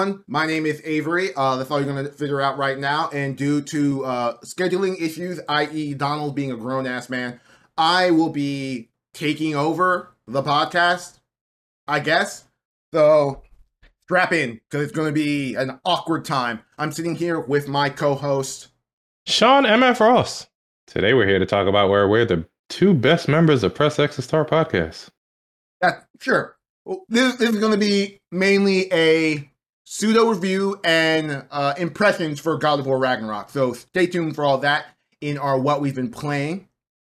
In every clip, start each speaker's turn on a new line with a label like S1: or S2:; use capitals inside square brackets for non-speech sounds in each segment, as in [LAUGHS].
S1: everyone, my name is Avery. Uh, that's all you're going to figure out right now. And due to uh, scheduling issues, i.e., Donald being a grown ass man, I will be taking over the podcast, I guess. So strap in because it's going to be an awkward time. I'm sitting here with my co host,
S2: Sean M.F. Ross. Today we're here to talk about where we're the two best members of Press X Star podcast.
S1: Yeah, sure. Well, this, this is going to be mainly a pseudo review and uh, impressions for God of War Ragnarok. So stay tuned for all that in our What We've Been Playing.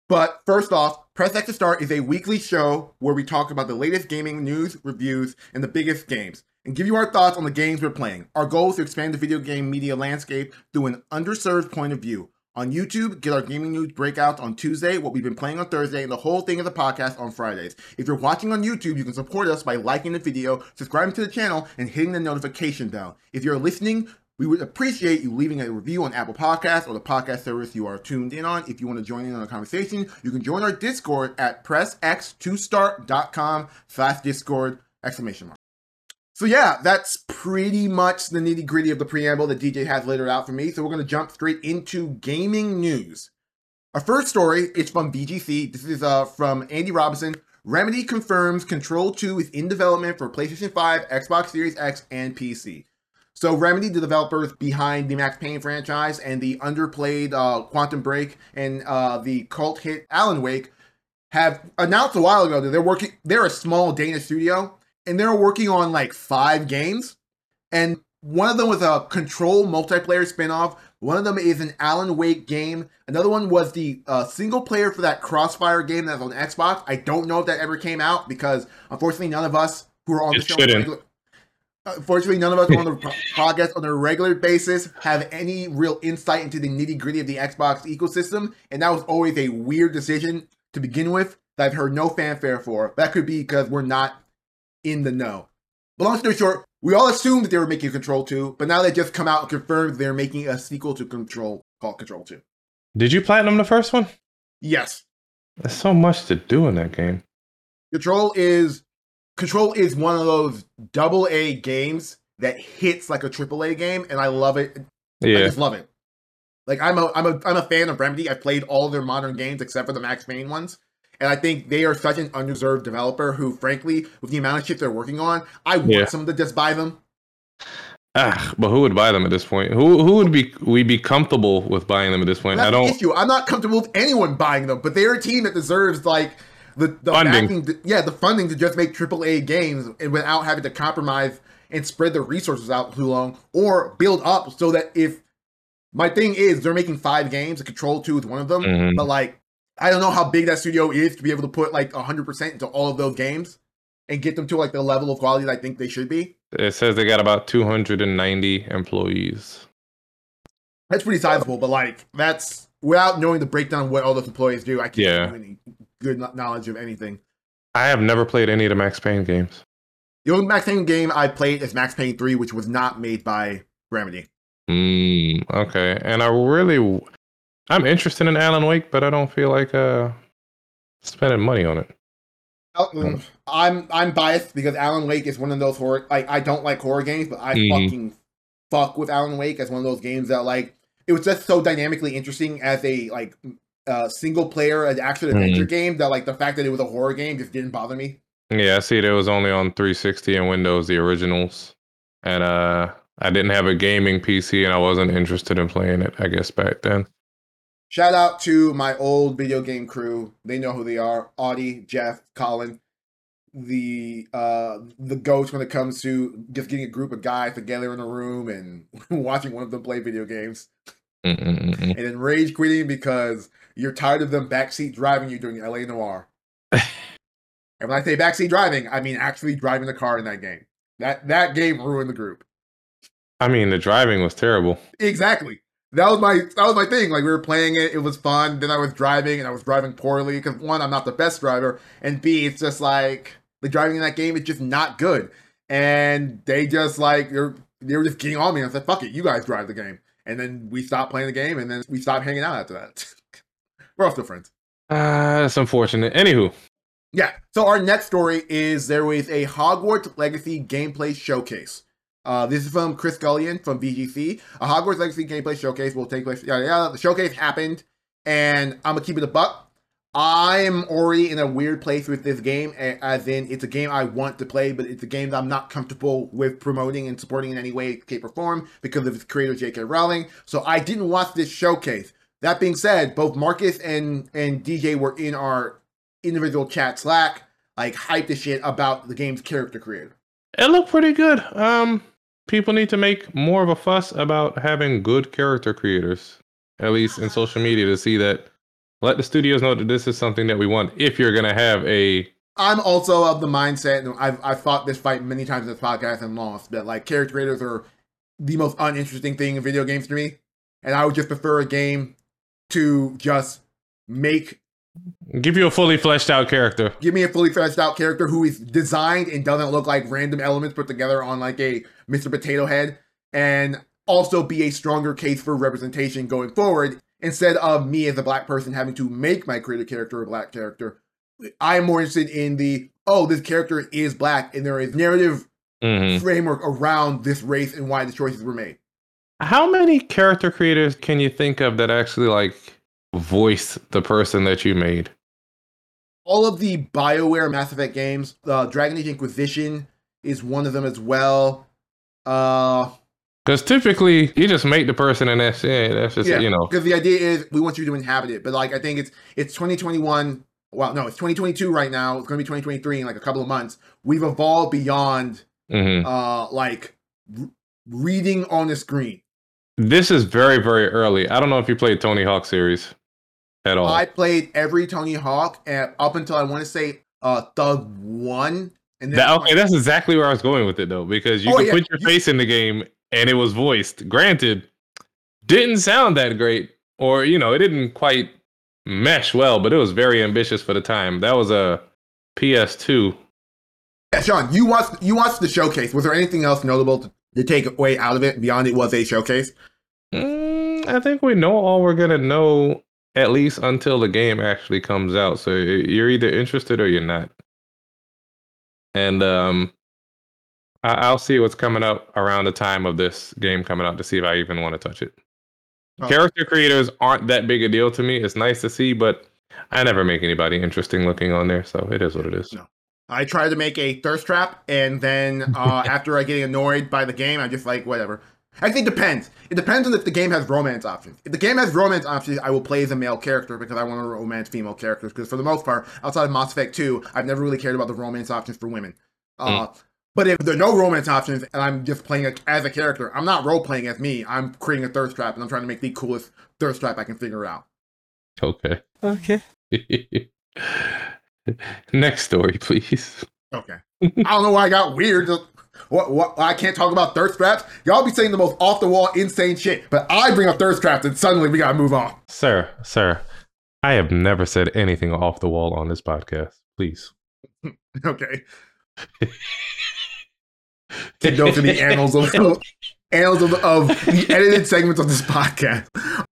S1: But first off, Press X to Start is a weekly show where we talk about the latest gaming news, reviews, and the biggest games, and give you our thoughts on the games we're playing. Our goal is to expand the video game media landscape through an underserved point of view. On YouTube, get our gaming news breakouts on Tuesday, what we've been playing on Thursday, and the whole thing of the podcast on Fridays. If you're watching on YouTube, you can support us by liking the video, subscribing to the channel, and hitting the notification bell. If you're listening, we would appreciate you leaving a review on Apple Podcasts or the podcast service you are tuned in on. If you want to join in on the conversation, you can join our Discord at pressx2start.com slash discord exclamation mark. So yeah, that's pretty much the nitty gritty of the preamble that DJ has laid out for me. So we're going to jump straight into gaming news. Our first story is from VGC. This is uh, from Andy Robinson. Remedy confirms Control 2 is in development for PlayStation 5, Xbox Series X, and PC. So Remedy, the developers behind the Max Payne franchise and the underplayed uh, Quantum Break and uh, the cult hit Alan Wake, have announced a while ago that they're working. They're a small Danish studio and they're working on like five games. And one of them was a Control multiplayer spinoff. One of them is an Alan Wake game. Another one was the uh, single player for that Crossfire game that's on Xbox. I don't know if that ever came out because unfortunately none of us who are on
S2: It
S1: the show. regular- Unfortunately, none of us on the [LAUGHS] podcast on a regular basis have any real insight into the nitty gritty of the Xbox ecosystem, and that was always a weird decision to begin with that I've heard no fanfare for. That could be because we're not in the know. But long story short, we all assumed that they were making Control 2, but now they just come out and confirmed they're making a sequel to Control called Control 2.
S2: Did you platinum the first one?
S1: Yes.
S2: There's so much to do in that game.
S1: Control is Control is one of those double A games that hits like a triple A game, and I love it.
S2: Yeah.
S1: I just love it. Like I'm a I'm a I'm a fan of Remedy. I've played all their modern games except for the Max Payne ones. And I think they are such an undeserved developer who, frankly, with the amount of shit they're working on, I want
S2: Yeah.
S1: someone to just buy them.
S2: Ah, but who would buy them at this point? Who who would be we be comfortable with buying them at this point?
S1: That's
S2: I don't.
S1: issue. I'm not comfortable with anyone buying them, but they're a team that deserves like the, the
S2: Funding.
S1: backing, to- yeah, the funding to just make AAA games and without having to compromise and spread their resources out too long, or build up so that if my thing is they're making five games, and Control Two is one of them,
S2: Mhm.
S1: but like I don't know how big that studio is to be able to put like 100 percent into all of those games and get them to like the level of quality that I think they should be.
S2: It says they got about 290 employees.
S1: That's pretty sizable, but like that's without knowing the breakdown of what all those employees do, I can't
S2: Yeah.
S1: have any good knowledge of anything.
S2: I have never played any of the Max Payne games.
S1: The only Max Payne game I played is Max Payne 3, which was not made by Remedy.
S2: Mm, okay, and I really, I'm interested in Alan Wake, but I don't feel like uh spending money on it.
S1: Oh, I'm I'm biased because Alan Wake is one of those horror. Like I don't like horror games, but I
S2: Mhm.
S1: fucking fuck with Alan Wake as one of those games that like it was just so dynamically interesting as a like uh, single player an action adventure game that like the fact that it was a horror game just didn't bother me.
S2: Yeah, I see. It was only on 360 and Windows, the originals, and uh, I didn't have a gaming PC, and I wasn't interested in playing it. I guess back then.
S1: Shout out to my old video game crew. They know who they are. Audie, Jeff, Colin. The uh the ghost when it comes to just getting a group of guys together in a room and [LAUGHS] watching one of them play video games.
S2: Mm-mm-mm.
S1: And then rage quitting because you're tired of them backseat driving you during LA Noire. [SIGHS] and when I say backseat driving, I mean actually driving the car in that game. That that game ruined the group.
S2: I mean, the driving was terrible.
S1: Exactly. That was my that was my thing. Like we were playing it, it was fun. Then I was driving, and I was driving poorly because one, I'm not the best driver, and B, it's just like the driving in that game is just not good. And they just like they're they were just getting on me. I said, "Fuck it, you guys drive the game." And then we stopped playing the game, and then we stopped hanging out after that. [LAUGHS] we're all still friends.
S2: Uh, that's unfortunate. Anywho,
S1: Yeah. So our next story is there was a Hogwarts Legacy gameplay showcase. Uh, this is from Chris Scullion from VGC. A Hogwarts Legacy gameplay showcase will take place. Yeah, yeah. The showcase happened, and I'm gonna keep it a buck. I'm already in a weird place with this game, as in it's a game I want to play, but it's a game that I'm not comfortable with promoting and supporting in any way, shape, or form because of its creator J.K. Rowling. So I didn't watch this showcase. That being said, both Marcus and and DJ were in our individual chat Slack, like hype the shit about the game's character creator.
S2: It looked pretty good. Um, people need to make more of a fuss about having good character creators, at least in social media, to see that let the studios know that this is something that we want if you're to have a
S1: I'm also of the mindset, and I've, I've fought this fight many times in this podcast and lost, that like character creators are the most uninteresting thing in video games to me. And I would just prefer a game to just make.
S2: Give you a fully fleshed out character.
S1: Give me a fully fleshed out character who is designed and doesn't look like random elements put together on like a Mr. Potato Head. And also be a stronger case for representation going forward instead of me as a black person having to make my creative character a black character. I am more interested in the oh, this character is black and there is narrative mm-hmm. framework around this race and why the choices were made.
S2: How many character creators can you think of that actually like voice the person that you made?
S1: All of the BioWare Mass Effect games, uh, Dragon Age Inquisition is one of them as well. Uh
S2: because typically you just make the person and that's it. That's just yeah, you know.
S1: Because the idea is we want you to inhabit it, but like I think it's it's 2021. Well, no, it's 2022 right now. It's going to be 2023 in like a couple of months. We've evolved beyond mm-hmm. uh like r- reading on the screen.
S2: This is very very early. I don't know if you played Tony Hawk series at all.
S1: I played every Tony Hawk and up until I want to say uh Thug One.
S2: And then that, okay, that's exactly where I was going with it though, because you oh, can yeah, put your you, face in the game and it was voiced. Granted, didn't sound that great, or you know, it didn't quite mesh well, but it was very ambitious for the time. That was a PS2.
S1: Yeah, Sean, you watched you watched the showcase. Was there anything else notable to, to take away out of it beyond it was a showcase?
S2: Mm, I think we know all we're gonna know at least until the game actually comes out. So you're either interested or you're not. And um, I'll see what's coming up around the time of this game coming out to see if I even want to touch it. Oh. Character creators aren't that big a deal to me. It's nice to see, but I never make anybody interesting looking on there, so it is what it is. No.
S1: I tried to make a thirst trap, and then uh, [LAUGHS] after I getting annoyed by the game, I just like whatever. I think it depends. It depends on if the game has romance options. If the game has romance options, I will play as a male character because I want to romance female characters. Because for the most part, outside of Mass Effect 2, I've never really cared about the romance options for women. Uh, mm. But if there are no romance options and I'm just playing a, as a character, I'm not role playing as me. I'm creating a thirst trap and I'm trying to make the coolest thirst trap I can figure out.
S2: Okay.
S3: Okay. [LAUGHS]
S2: Next story, please.
S1: Okay. I don't know why I got weird. [LAUGHS] What, what? I can't talk about thirst traps. Y'all be saying the most off the wall, insane shit, but I bring up thirst traps and suddenly we gotta move on.
S2: Sir, sir, I have never said anything off the wall on this podcast. Please. [LAUGHS]
S1: okay to go through the annals of annals of, of, the edited segments of this podcast.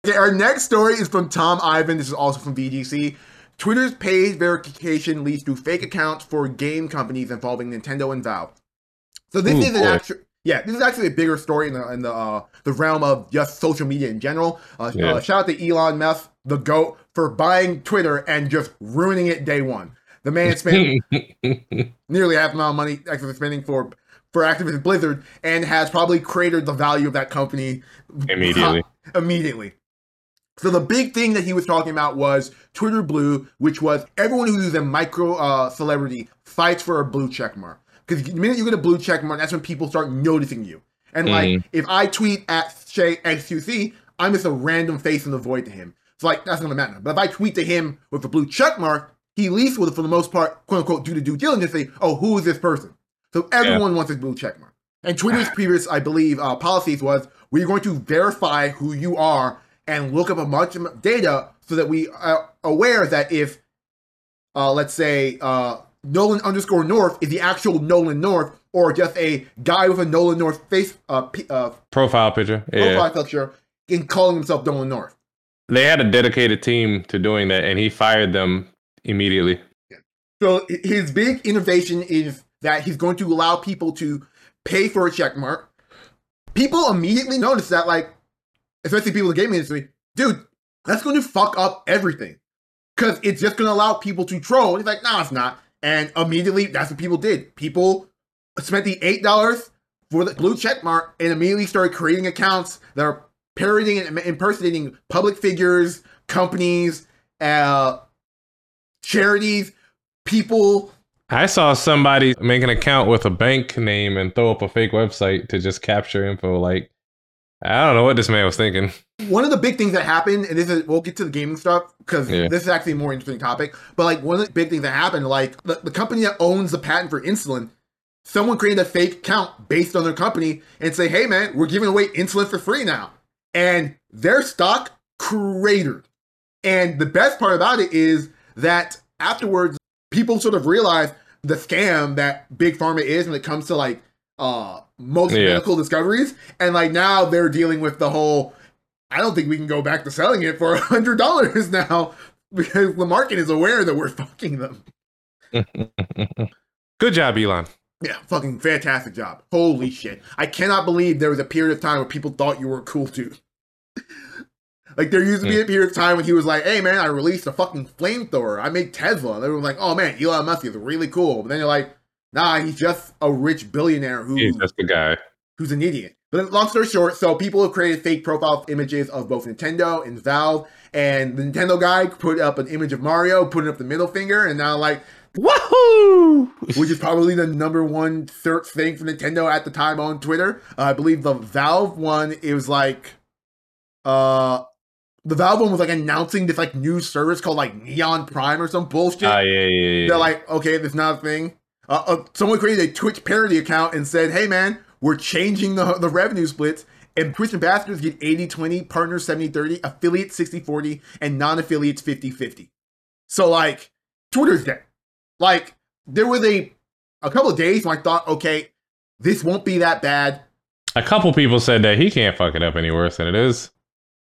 S1: Okay, our next story is from Tom Ivan. This is also from VGC. Twitter's paid verification leads to fake accounts for game companies involving Nintendo and Valve. So this Ooh, is an actual. Yeah, this is actually a bigger story in the in the uh, the realm of just social media in general. Uh, yeah. uh, shout out to Elon Musk, the goat, for buying Twitter and just ruining it day one. The man spent [LAUGHS] nearly half amount of money actually spending for for Activision Blizzard and has probably cratered the value of that company
S2: immediately. [LAUGHS]
S1: immediately. So the big thing that he was talking about was Twitter Blue, which was everyone who's a micro uh, celebrity fights for a blue check mark. Because the minute you get a blue check mark, that's when people start noticing you. And like, mm-hmm. if I tweet at Shay XQC, I'm just a random face in the void to him. So like, that's not gonna matter. But if I tweet to him with a blue check mark, he at least will, for the most part, quote unquote, do the due diligence, say, oh, who is this person? So everyone yeah. wants a blue check mark. And Twitter's [SIGHS] previous, I believe, uh, policies was we're going to verify who you are and look up a bunch of data so that we are aware that if, uh, let's say, uh, Nolan underscore North is the actual Nolan North or just a guy with a Nolan North face uh, p- uh
S2: profile picture,
S1: profile yeah. picture, in calling himself Nolan North.
S2: They had a dedicated team to doing that, and he fired them immediately.
S1: Yeah. So his big innovation is that he's going to allow people to pay for a check mark, people immediately notice that, like, especially people in the gaming industry, dude, that's going to fuck up everything because it's just going to allow people to troll. And he's like, no, it's not. And immediately, that's what people did. People spent the eight dollars for the blue check mark and immediately started creating accounts that are parodying and impersonating public figures, companies, uh, charities, people.
S2: I saw somebody make an account with a bank name and throw up a fake website to just capture info. Like, I don't know what this man was thinking.
S1: One of the big things that happened, and this is we'll get to the gaming stuff because
S2: Yeah.
S1: this is actually a more interesting topic. But like one of the big things that happened, like the, the company that owns the patent for insulin, someone created a fake account based on their company and say, "Hey man, we're giving away insulin for free now," and their stock cratered. And the best part about it is that afterwards, people sort of realized the scam that big pharma is when it comes to like uh most
S2: Yeah.
S1: medical discoveries, and like now they're dealing with the whole. I don't think we can go back to selling it for [LAUGHS] a hundred dollars now because the market is aware that we're fucking them. [LAUGHS]
S2: Good job, Elon.
S1: Yeah, fucking fantastic job. Holy shit. I cannot believe there was a period of time where people thought you were a cool dude. [LAUGHS] like there used to be hmm. a period of time when he was like, hey man, I released a fucking flamethrower. I made Tesla. And everyone was like, oh man, Elon Musk is really cool. But then you're like, nah, he's just a rich billionaire who
S2: He's just a guy.
S1: who's an idiot. But long story short, so people have created fake profile images of both Nintendo and Valve, and the Nintendo guy put up an image of Mario, putting up the middle finger, and now like,
S2: Woohoo!
S1: which is probably the number one search thing for Nintendo at the time on Twitter. Uh, I believe the Valve one, it was like, uh, the Valve one was like announcing this like new service called like Neon Prime or some bullshit.
S2: Ah, yeah, yeah, yeah.
S1: They're like, okay, that's not a thing. Uh, uh, someone created a Twitch parody account and said, hey man, we're changing the, the revenue splits. And Twitch ambassadors get 80 20, partners 70 30, affiliates 60 40, and non affiliates 50 50. So, like, Twitter's dead. Like, there was a, a couple of days when I thought, okay, this won't be that bad.
S2: a couple people said that he can't fuck it up any worse than it is.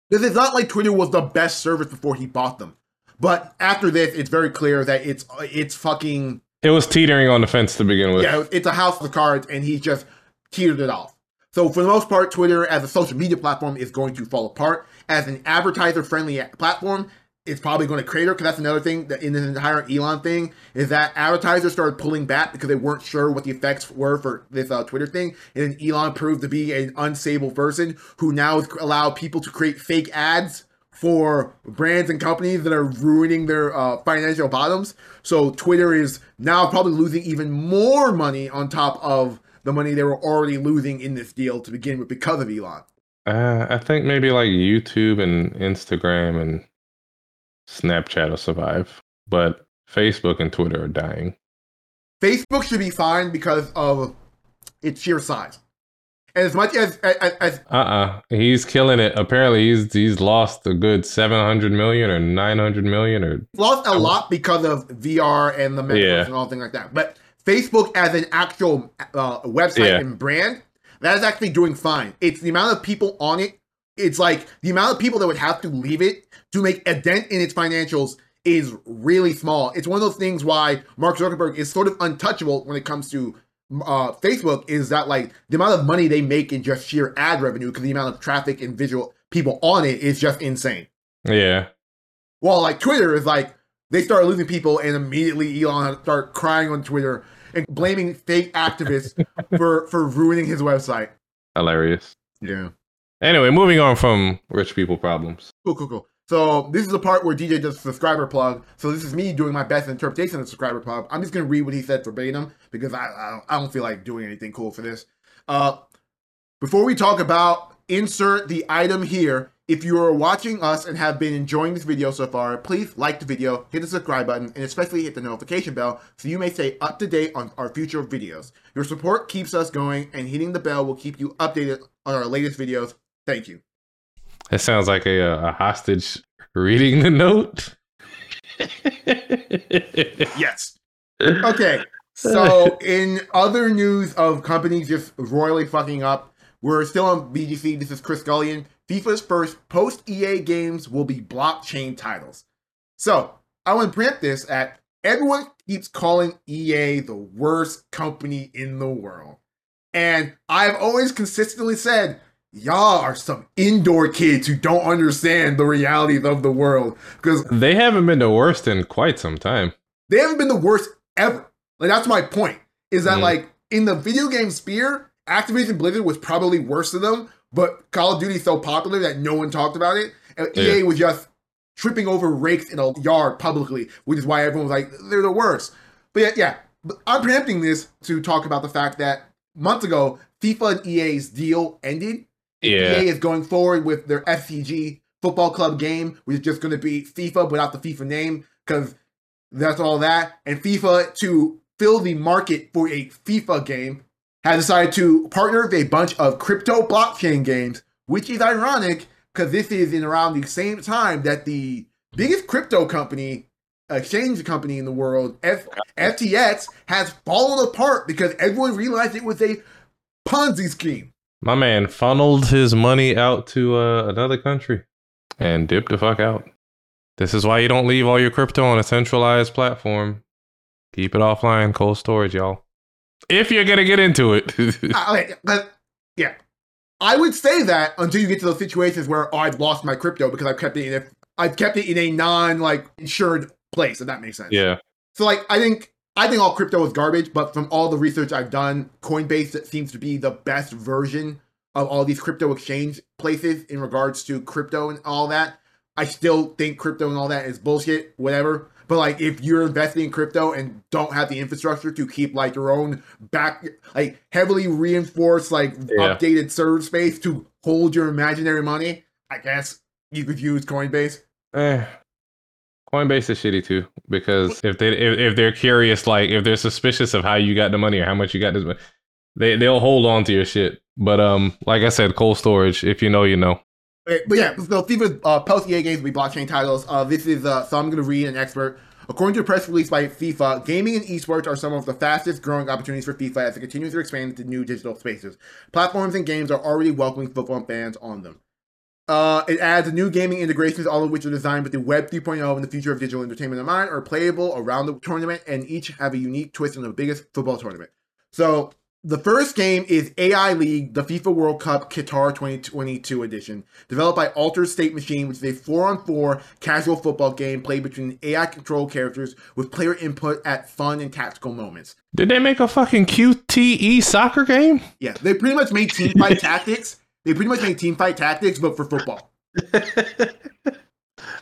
S1: Because it's not like Twitter was the best service before he bought them. But after this, it's very clear that it's it's fucking
S2: It was teetering on the fence to begin with.
S1: yeah, it's a house of cards, and he just teetered it off. So for the most part, Twitter as a social media platform is going to fall apart. As an advertiser-friendly platform, it's probably going to crater because that's another thing that in this entire Elon thing is that advertisers started pulling back because they weren't sure what the effects were for this uh, Twitter thing, and then Elon proved to be an unstable person who now allowed people to create fake ads for brands and companies that are ruining their uh, financial bottoms. So Twitter is now probably losing even more money on top of the money they were already losing in this deal to begin with because of Elon.
S2: Uh, I think maybe like YouTube and Instagram and Snapchat will survive, but Facebook and Twitter are dying.
S1: Facebook should be fine because of its sheer size. As much as, as, as
S2: Uh uh he's killing it. Apparently, he's he's lost a good seven hundred million or nine hundred million or
S1: lost a lot because of VR and the metaverse
S2: Yeah.
S1: and all things like that. But Facebook as an actual uh, website
S2: Yeah.
S1: and brand, that is actually doing fine. It's the amount of people on it. It's like the amount of people that would have to leave it to make a dent in its financials is really small. It's one of those things why Mark Zuckerberg is sort of untouchable when it comes to uh, Facebook. Is that like the amount of money they make in just sheer ad revenue because the amount of traffic and visual people on it is just insane.
S2: yeah.
S1: Well, like Twitter is like they start losing people, and immediately Elon start crying on Twitter and blaming fake activists [LAUGHS] for for ruining his website.
S2: Hilarious.
S1: Yeah,
S2: Anyway, moving on from rich people problems.
S1: cool, cool, cool. So this is the part where DJ does subscriber plug. So this is me doing my best interpretation of the subscriber plug. I'm just gonna read what he said verbatim because I I don't, I don't feel like doing anything cool for this. Uh, before we talk about insert the item here, if you are watching us and have been enjoying this video so far, please like the video, hit the subscribe button, and especially hit the notification bell so you may stay up to date on our future videos. Your support keeps us going, and hitting the bell will keep you updated on our latest videos. Thank you.
S2: It sounds like a, uh, a hostage reading the note. [LAUGHS]
S1: Yes. Okay. So, [LAUGHS] in other news of companies just royally fucking up, we're still on VGC. This is Chris Scullion. FIFA's first post EA games will be blockchain titles. So, I want to preempt this at everyone keeps calling EA the worst company in the world. And I've always consistently said, y'all are some indoor kids who don't understand the realities of the world because
S2: They haven't been the worst in quite some time.
S1: they haven't been the worst ever. Like that's my point. Is that
S2: Mhm.
S1: like in the video game sphere, Activision Blizzard was probably worse than them, but Call of Duty so popular that no one talked about it. And
S2: Yeah.
S1: EA was just tripping over rakes in a yard publicly, which is why everyone was like, they're the worst. But yeah, yeah. But I'm preempting this to talk about the fact that months ago, FIFA and EA's deal ended.
S2: Yeah.
S1: EA is going forward with their FCG football club game, which is just going to be FIFA without the FIFA name, because that's all that. And FIFA, to fill the market for a FIFA game, has decided to partner with a bunch of crypto blockchain games, which is ironic because this is in around the same time that the biggest crypto company, exchange company in the world, F- FTX, has fallen apart because everyone realized it was a Ponzi scheme.
S2: My man funneled his money out to uh, another country and dipped the fuck out. This is why you don't leave all your crypto on a centralized platform. Keep it offline, cold storage, y'all. If you're gonna get into it. [LAUGHS]
S1: Uh, okay, but yeah, I would say that until you get to those situations where oh, I've lost my crypto because I've kept it in a, I've kept it in a non like insured place. If that makes sense.
S2: yeah.
S1: So like I think I think all crypto is garbage, but from all the research I've done, Coinbase seems to be the best version of all these crypto exchange places in regards to crypto and all that. I still think crypto and all that is bullshit, whatever. But like if you're investing in crypto and don't have the infrastructure to keep like your own back like heavily reinforced like
S2: Yeah.
S1: updated server space to hold your imaginary money, I guess you could use Coinbase.
S2: Eh. Coinbase is shitty too because if they if, if they're curious, like if they're suspicious of how you got the money or how much you got this money, they they'll hold on to your shit. But um, like I said, cold storage. If you know, you know.
S1: Okay, but yeah, so FIFA uh, post EA games will be blockchain titles. Uh, this is uh, so I'm going to read an expert. According to a press release by FIFA, gaming and esports are some of the fastest growing opportunities for FIFA as it continues to expand into new digital spaces. Platforms and games are already welcoming football fans on them. Uh, it adds new gaming integrations, all of which are designed with the Web 3.0 and the future of digital entertainment in mind, are playable around the tournament, and each have a unique twist on the biggest football tournament. So the first game is AI League, the FIFA World Cup Qatar 2022 edition, developed by Altered State Machine, which is a four-on-four casual football game played between AI-controlled characters with player input at fun and tactical moments.
S2: Did they make a fucking QTE soccer game?
S1: Yeah, they pretty much made team fight [LAUGHS] tactics. They pretty much make team fight tactics, but for football. [LAUGHS]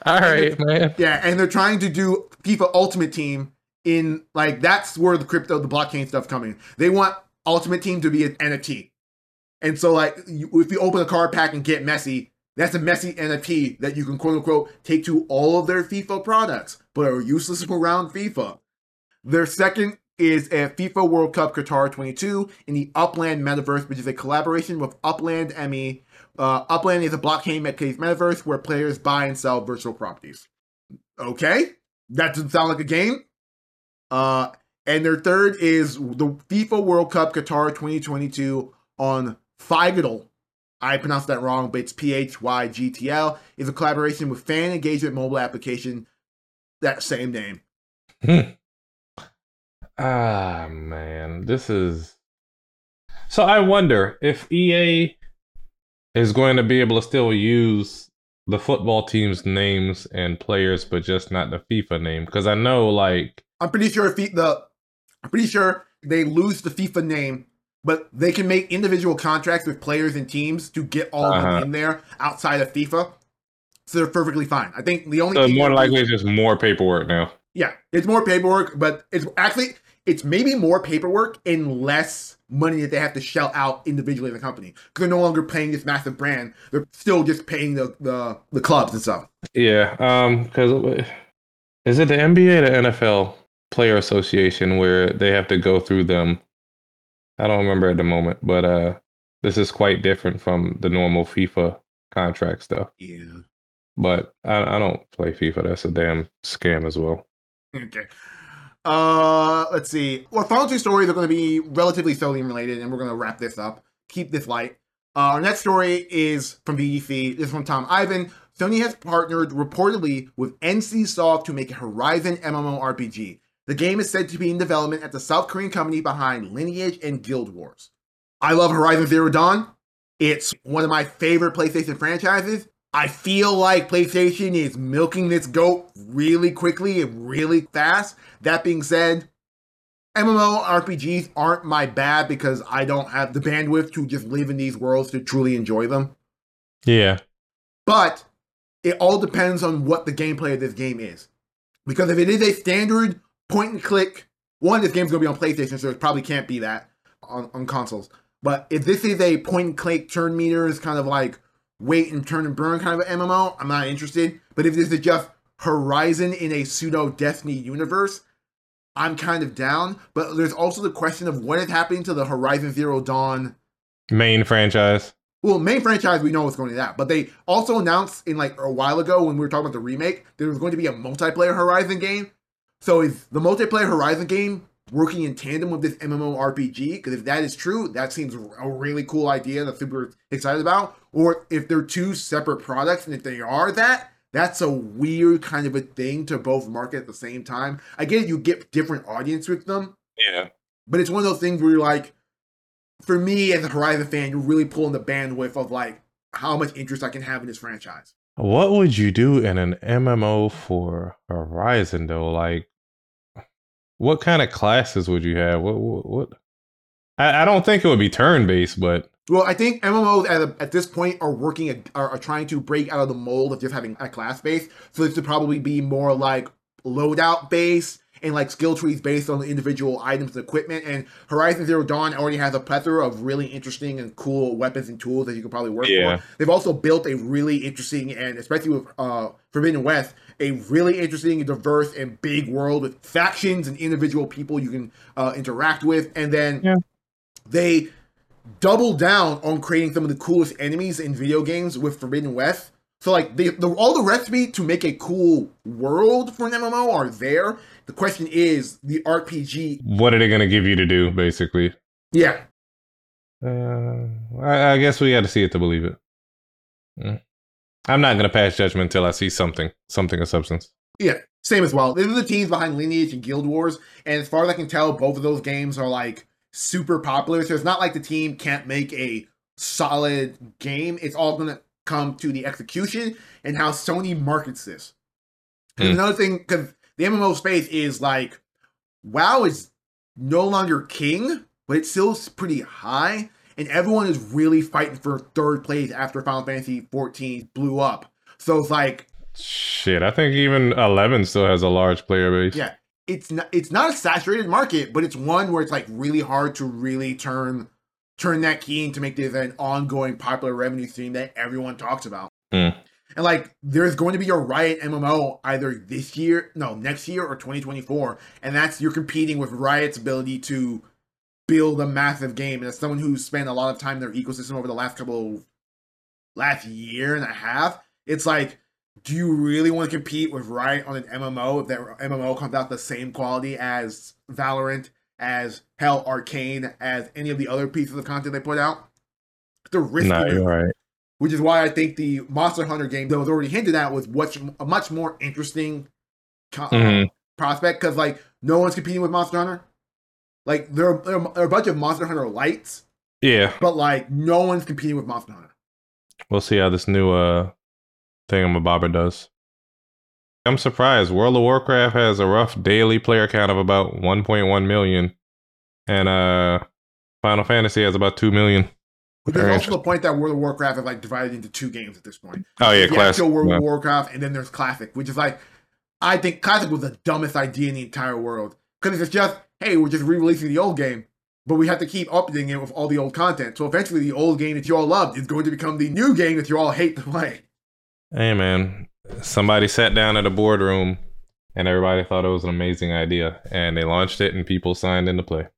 S2: All right, man.
S1: Yeah, and they're trying to do FIFA Ultimate Team in like that's where the crypto, the blockchain stuff coming. They want Ultimate Team to be an NFT, and so like you, if you open a card pack and get Messi, that's a Messi NFT that you can quote unquote take to all of their FIFA products, but are useless around FIFA. Their second is a FIFA World Cup Qatar 22 in the Upland Metaverse, which is a collaboration with Upland ME. Uh, Upland is a blockchain-based metaverse where players buy and sell virtual properties. Okay, that doesn't sound like a game. Uh, and their third is the FIFA World Cup Qatar 2022 on Phygtl. I pronounced that wrong, but it's P H Y G T L. Is a collaboration with fan engagement mobile application. That same name.
S2: Ah, man, this is. So I wonder if EA is going to be able to still use the football team's names and players, but just not the FIFA name. Because I know, like,
S1: I'm pretty sure if the I'm pretty sure they lose the FIFA name, but they can make individual contracts with players and teams to get all of
S2: Uh-huh.
S1: them in there outside of FIFA. So they're perfectly fine. I think the only
S2: so more likely is just more paperwork now.
S1: yeah, it's more paperwork, but it's actually it's maybe more paperwork and less money that they have to shell out individually in the company because they're no longer paying this massive brand. They're still just paying the the, the clubs and stuff.
S2: Yeah, um, because is it the NBA or the NFL Player Association where they have to go through them? I don't remember at the moment, but uh, this is quite different from the normal FIFA contract stuff.
S1: Yeah.
S2: But I, I don't play FIFA. That's a damn scam as well.
S1: Okay. Uh, let's see. Well, final two stories are going to be relatively Sodium related, and we're going to wrap this up. Keep this light. Uh, our next story is from VGC. This is from Tom Ivan. Sony has partnered reportedly with NCSoft to make a Horizon MMORPG. The game is said to be in development at the South Korean company behind Lineage and Guild Wars. I love Horizon Zero Dawn. It's one of my favorite PlayStation franchises. I feel like PlayStation is milking this goat really quickly and really fast. That being said, MMO RPGs aren't my bad because I don't have the bandwidth to just live in these worlds to truly enjoy them.
S2: Yeah.
S1: But it all depends on what the gameplay of this game is. Because if it is a standard point and click, one, this game's gonna be on PlayStation, so it probably can't be that on, on consoles. But if this is a point and click turn meters, kind of like wait and turn and burn kind of an MMO, I'm not interested. But if this is just Horizon in a pseudo Destiny universe, I'm kind of down. But there's also the question of what is happening to the Horizon Zero Dawn
S2: Main franchise.
S1: well, main franchise, we know what's going to that. But they also announced in like a while ago when we were talking about the remake, there was going to be a multiplayer Horizon game. So is the multiplayer Horizon game working in tandem with this MMO RPG? Because if that is true, that seems a really cool idea that I'm super excited about. Or if they're two separate products, and if they are that, that's a weird kind of a thing to both market at the same time. I get it, you get different audience with them,
S2: Yeah.
S1: but it's one of those things where you're like, for me as a Horizon fan, you're really pulling the bandwidth of like how much interest I can have in this franchise.
S2: What would you do in an MMO for Horizon though? Like, what kind of classes would you have? What? What? what? I, I don't think it would be turn based, but
S1: Well, I think MMOs at, a, at this point are working are, are trying to break out of the mold of just having a class base. So this would probably be more like loadout based and like skill trees based on the individual items and equipment. And Horizon Zero Dawn already has a plethora of really interesting and cool weapons and tools that you could probably work
S2: Yeah.
S1: for. They've also built a really interesting and especially with uh, Forbidden West, a really interesting, diverse, and big world with factions and individual people you can uh, interact with. And then
S2: Yeah.
S1: they double down on creating some of the coolest enemies in video games with Forbidden West. So like the, the all the recipe to make a cool world for an MMO are there. The question is the RPG.
S2: what are they going to give you to do, basically?
S1: Yeah,
S2: Uh, I, I guess we got to see it to believe it. Mm. I'm not going to pass judgment until I see something, something of substance.
S1: yeah, same as well. These are the teams behind Lineage and Guild Wars, and as far as I can tell, both of those games are like super popular. So it's not like the team can't make a solid game. It's all gonna come to the execution and how Sony markets this.
S2: Hmm.
S1: another thing, because the MMO space is like, WoW is no longer king, but it's still pretty high, and everyone is really fighting for third place after Final Fantasy 14 blew up. So it's like
S2: Shit, I think even 11 still has a large player base.
S1: Yeah. It's not it's not a saturated market, but it's one where it's like really hard to really turn turn that key to make this an ongoing popular revenue stream that everyone talks about.
S2: Hmm.
S1: And like there's going to be a Riot MMO either this year, no, next year or 2024, and that's you're competing with Riot's ability to build a massive game. And as someone who's spent a lot of time in their ecosystem over the last couple last year and a half, it's like do you really want to compete with Riot on an MMO if that MMO comes out the same quality as Valorant, as Hell Arcane, as any of the other pieces of content they put out? It's a risky
S2: Nah, you're right.
S1: which is why I think the Monster Hunter game that was already hinted at was what's a much more interesting co- uh,
S2: Mhm.
S1: prospect because like no one's competing with Monster Hunter. Like there are, there are a bunch of Monster Hunter lights,
S2: Yeah,
S1: but like no one's competing with Monster Hunter.
S2: we'll see how this new uh thingamabobber does. I'm surprised. World of Warcraft has a rough daily player count of about 1.1 million, and uh Final Fantasy has about 2 million.
S1: But there's also the point that World of Warcraft is like divided into two games at this point.
S2: Oh yeah, classic.
S1: World
S2: yeah.
S1: of Warcraft, and then there's Classic, which is like, I think Classic was the dumbest idea in the entire world. Because it's just, hey, we're just re-releasing the old game, but we have to keep updating it with all the old content. So eventually, the old game that you all loved is going to become the new game that you all hate to play.
S2: Hey man, somebody sat down at a boardroom and everybody thought it was an amazing idea, and they launched it, and people signed into play.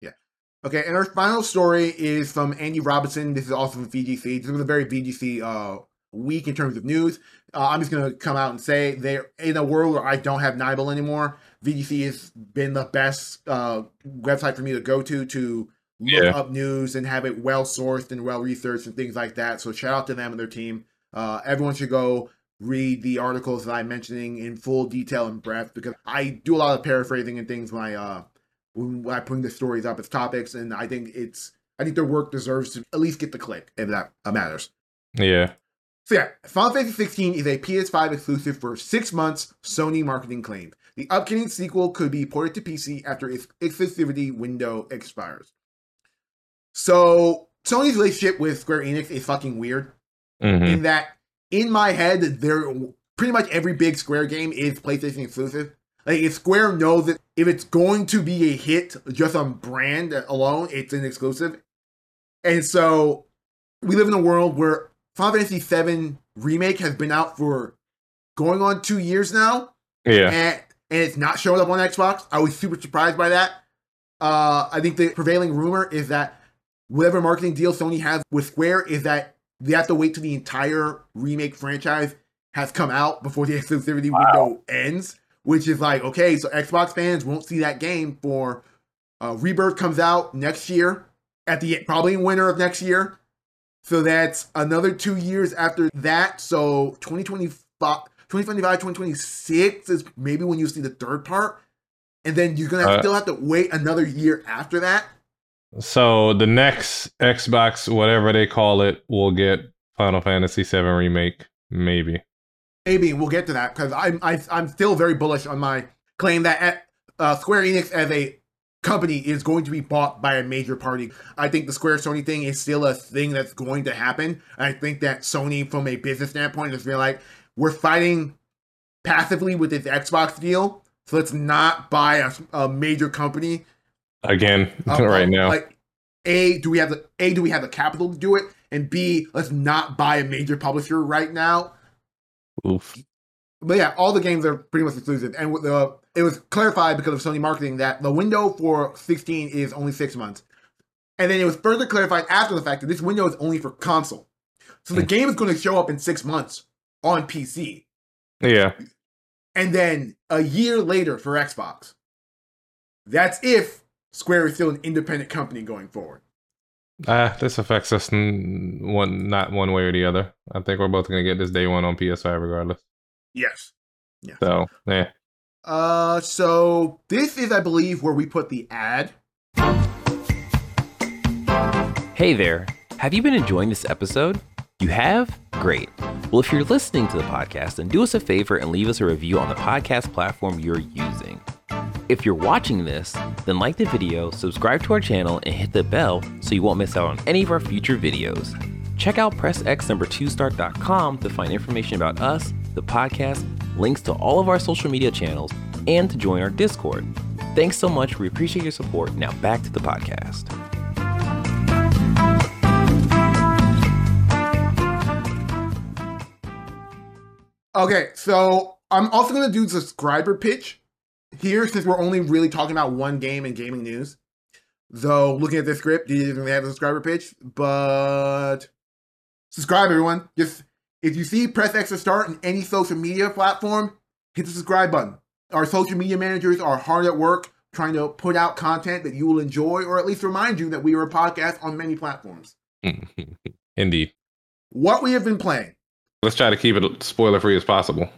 S2: Yeah.
S1: Okay, and our final story is from Andy Robinson. This is also from VGC. This was a very VGC uh, week in terms of news. Uh, I'm just going to come out and say they're in a world where I don't have Nibel anymore. VGC has been the best uh, website for me to go to to look
S2: Yeah.
S1: up news and have it well sourced and well researched and things like that. So shout out to them and their team. Uh, everyone should go read the articles that I'm mentioning in full detail and breadth because I do a lot of paraphrasing and things when I uh, when I bring the stories up as topics, and I think it's I think their work deserves to at least get the click, if that matters.
S2: Yeah.
S1: So yeah, Final Fantasy 16 is a PS5 exclusive for six months, Sony marketing claim. The upcoming sequel could be ported to PC after its exclusivity window expires. So Sony's relationship with Square Enix is fucking weird
S2: hmm
S1: in that in my head, there pretty much every big Square game is PlayStation exclusive. Like if Square knows that if it's going to be a hit just on brand alone, it's an exclusive. And so we live in a world where Final Fantasy VII remake has been out for going on two years now,
S2: Yeah.
S1: and and it's not showing up on Xbox. I was super surprised by that. Uh, I think the prevailing rumor is that whatever marketing deal Sony has with Square is that they have to wait till the entire remake franchise has come out before the [LAUGHS] exclusivity window ends. Which is like, okay, so Xbox fans won't see that game for uh, Rebirth comes out next year at the probably in winter of next year. So that's another two years after that. So 2025, 2025, 2026 is maybe when you see the third part. And then you're going to
S2: Uh,
S1: still have to wait another year after that.
S2: So the next Xbox, whatever they call it, will get Final Fantasy VII remake. Maybe.
S1: Maybe we'll get to that because I'm I, I'm still very bullish on my claim that uh, Square Enix as a company is going to be bought by a major party. I think the Square Sony thing is still a thing that's going to happen. I think that Sony, from a business standpoint, is being like we're fighting passively with this Xbox deal, so let's not buy a, a major company
S2: Again,
S1: Uh, [LAUGHS]
S2: right
S1: uh,
S2: now.
S1: Like, a do we have the a do we have the capital to do it, and b let's not buy a major publisher right now.
S2: Oof.
S1: But yeah, all the games are pretty much exclusive, and the it was clarified because of Sony marketing that the window for 16 is only six months, and then it was further clarified after the fact that this window is only for console. So the
S2: Hmm.
S1: game is going to show up in six months on PC,
S2: Yeah.
S1: and then a year later for Xbox. That's if Square is still an independent company going forward.
S2: Ah, this affects us n- one, not one way or the other. I think we're both gonna get this day one on PS5 regardless.
S1: Yes. Yeah.
S2: So, yeah.
S1: Uh, so this is, I believe, where we put the ad.
S3: Hey there. Have you been enjoying this episode? You have? Great. Well, if you're listening to the podcast, then do us a favor and leave us a review on the podcast platform you're using. If you're watching this, then like the video, subscribe to our channel, and hit the bell so you won't miss out on any of our future videos. Check out pressx2start.com to find information about us, the podcast, links to all of our social media channels, and to join our Discord. Thanks so much. We appreciate your support. Now back to the podcast.
S1: Okay, so I'm also going to do subscriber pitch here since we're only really talking about one game in gaming news. Though looking at the script, do you didn't have a subscriber pitch, but subscribe everyone. Just if you see press X to start in any social media platform, hit the subscribe button. Our social media managers are hard at work trying to put out content that you will enjoy, or at least remind you that we are a podcast on many platforms. [LAUGHS]
S2: Indeed.
S1: What we have been playing.
S2: Let's try to keep it spoiler free as possible.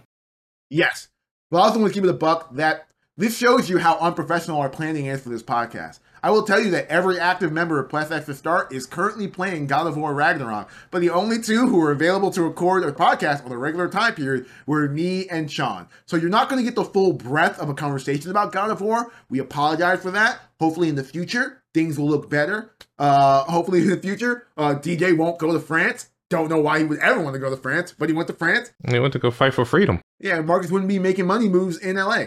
S1: Yes. But also want to keep it a buck that this shows you how unprofessional our planning is for this podcast. I will tell you that every active member of Plus to Start is currently playing God of War Ragnarok, but the only two who are available to record a podcast on a regular time period were me and Sean. So you're not going to get the full breadth of a conversation about God of War. We apologize for that. Hopefully in the future, things will look better. Uh, hopefully in the future, uh, DJ won't go to France. Don't know why he would ever want to go to France, but he went to France.
S2: He went to go fight for freedom.
S1: Yeah, Marcus wouldn't be making money moves in LA.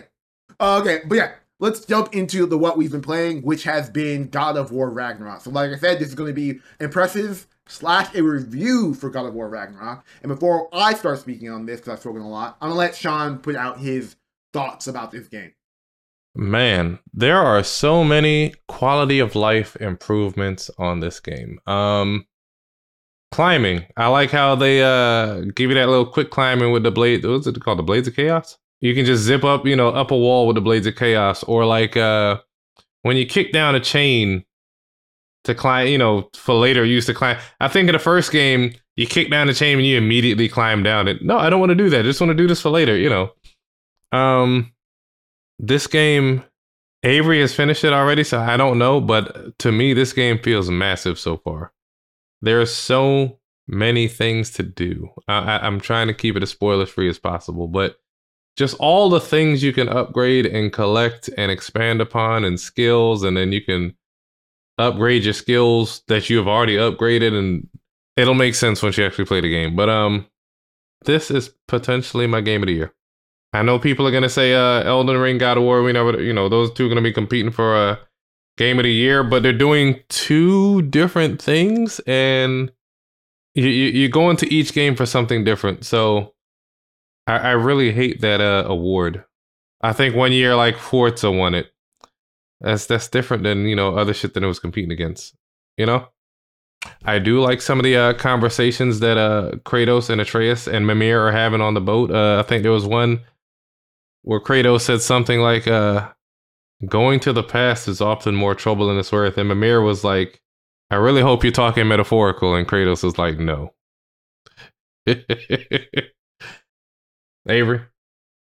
S1: Uh, okay, but yeah, let's jump into the what we've been playing, which has been God of War Ragnarok. So, like I said, this is going to be impressive slash a review for God of War Ragnarok. And before I start speaking on this, because I've spoken a lot, I'm gonna let Sean put out his thoughts about this game.
S2: Man, there are so many quality of life improvements on this game. Um climbing. I like how they uh give you that little quick climbing with the blade what's it called? The blades of chaos? You can just zip up, you know, up a wall with the blades of chaos. Or like uh when you kick down a chain to climb, you know, for later use to climb. I think in the first game, you kick down the chain and you immediately climb down it. No, I don't want to do that. I just want to do this for later, you know. Um this game Avery has finished it already, so I don't know. But to me, this game feels massive so far. There are so many things to do. I, I, am trying to keep it as spoiler free as possible, but just all the things you can upgrade and collect and expand upon and skills, and then you can upgrade your skills that you have already upgraded, and it'll make sense once you actually play the game. But um, this is potentially my game of the year. I know people are gonna say uh Elden Ring, God of War, we never you know, those two are gonna be competing for a game of the year, but they're doing two different things and you, you, you go into each game for something different. So I, I really hate that uh, award. I think one year like Forza won it. That's that's different than you know other shit that it was competing against. You know, I do like some of the uh, conversations that uh, Kratos and Atreus and Mimir are having on the boat. Uh, I think there was one where Kratos said something like, uh, "Going to the past is often more trouble than it's worth," and Mimir was like, "I really hope you're talking metaphorical," and Kratos was like, "No." [LAUGHS] Avery.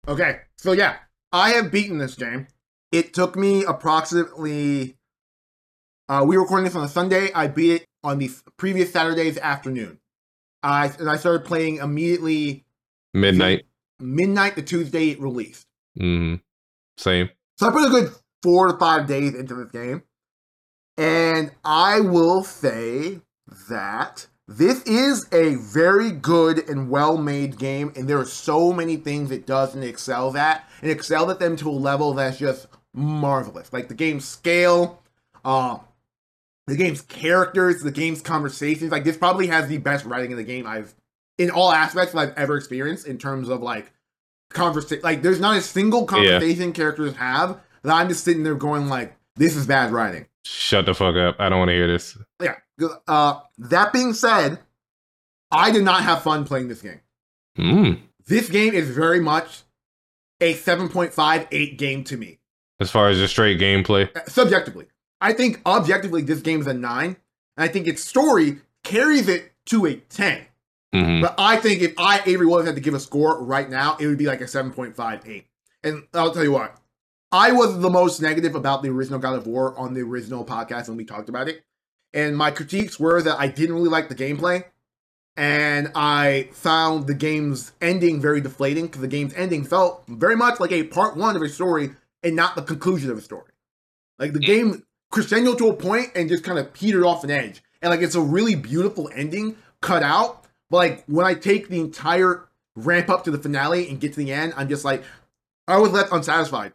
S1: Okay, so yeah, I have beaten this game. It took me approximately. Uh, we were recording this on a Sunday. I beat it on the previous Saturday's afternoon. I and I started playing immediately
S2: midnight.
S1: Midnight the Tuesday it released.
S2: Mm-hmm. Same.
S1: So I put a good four to five days into this game, and I will say that this is a very good and well-made game, and there are so many things it does and excels at, and excels at them to a level that's just marvelous. Like the game's scale, uh, the game's characters, the game's conversations. Like this probably has the best writing in the game I've in all aspects I've ever experienced in terms of like conversation. Like there's not a single conversation yeah. characters have that I'm just sitting there going like, this is bad writing.
S2: Shut the fuck up. I don't want to hear this.
S1: Yeah. Uh, that being said, I did not have fun playing this game.
S2: Mm.
S1: This game is very much a 7.58 game to me.
S2: As far as the straight gameplay?
S1: Uh, subjectively. I think objectively this game is a nine, and I think its story carries it to a 10.
S2: Mm-hmm.
S1: But I think if I, Avery Williams, had to give a score right now, it would be like a 7.58. And I'll tell you what, I was the most negative about the original God of War on the original podcast when we talked about it. And my critiques were that I didn't really like the gameplay. And I found the game's ending very deflating because the game's ending felt very much like a part one of a story and not the conclusion of a story. Like the game crescendo to a point and just kind of petered off an edge. And like it's a really beautiful ending cut out. But like when I take the entire ramp up to the finale and get to the end, I'm just like, I was left unsatisfied.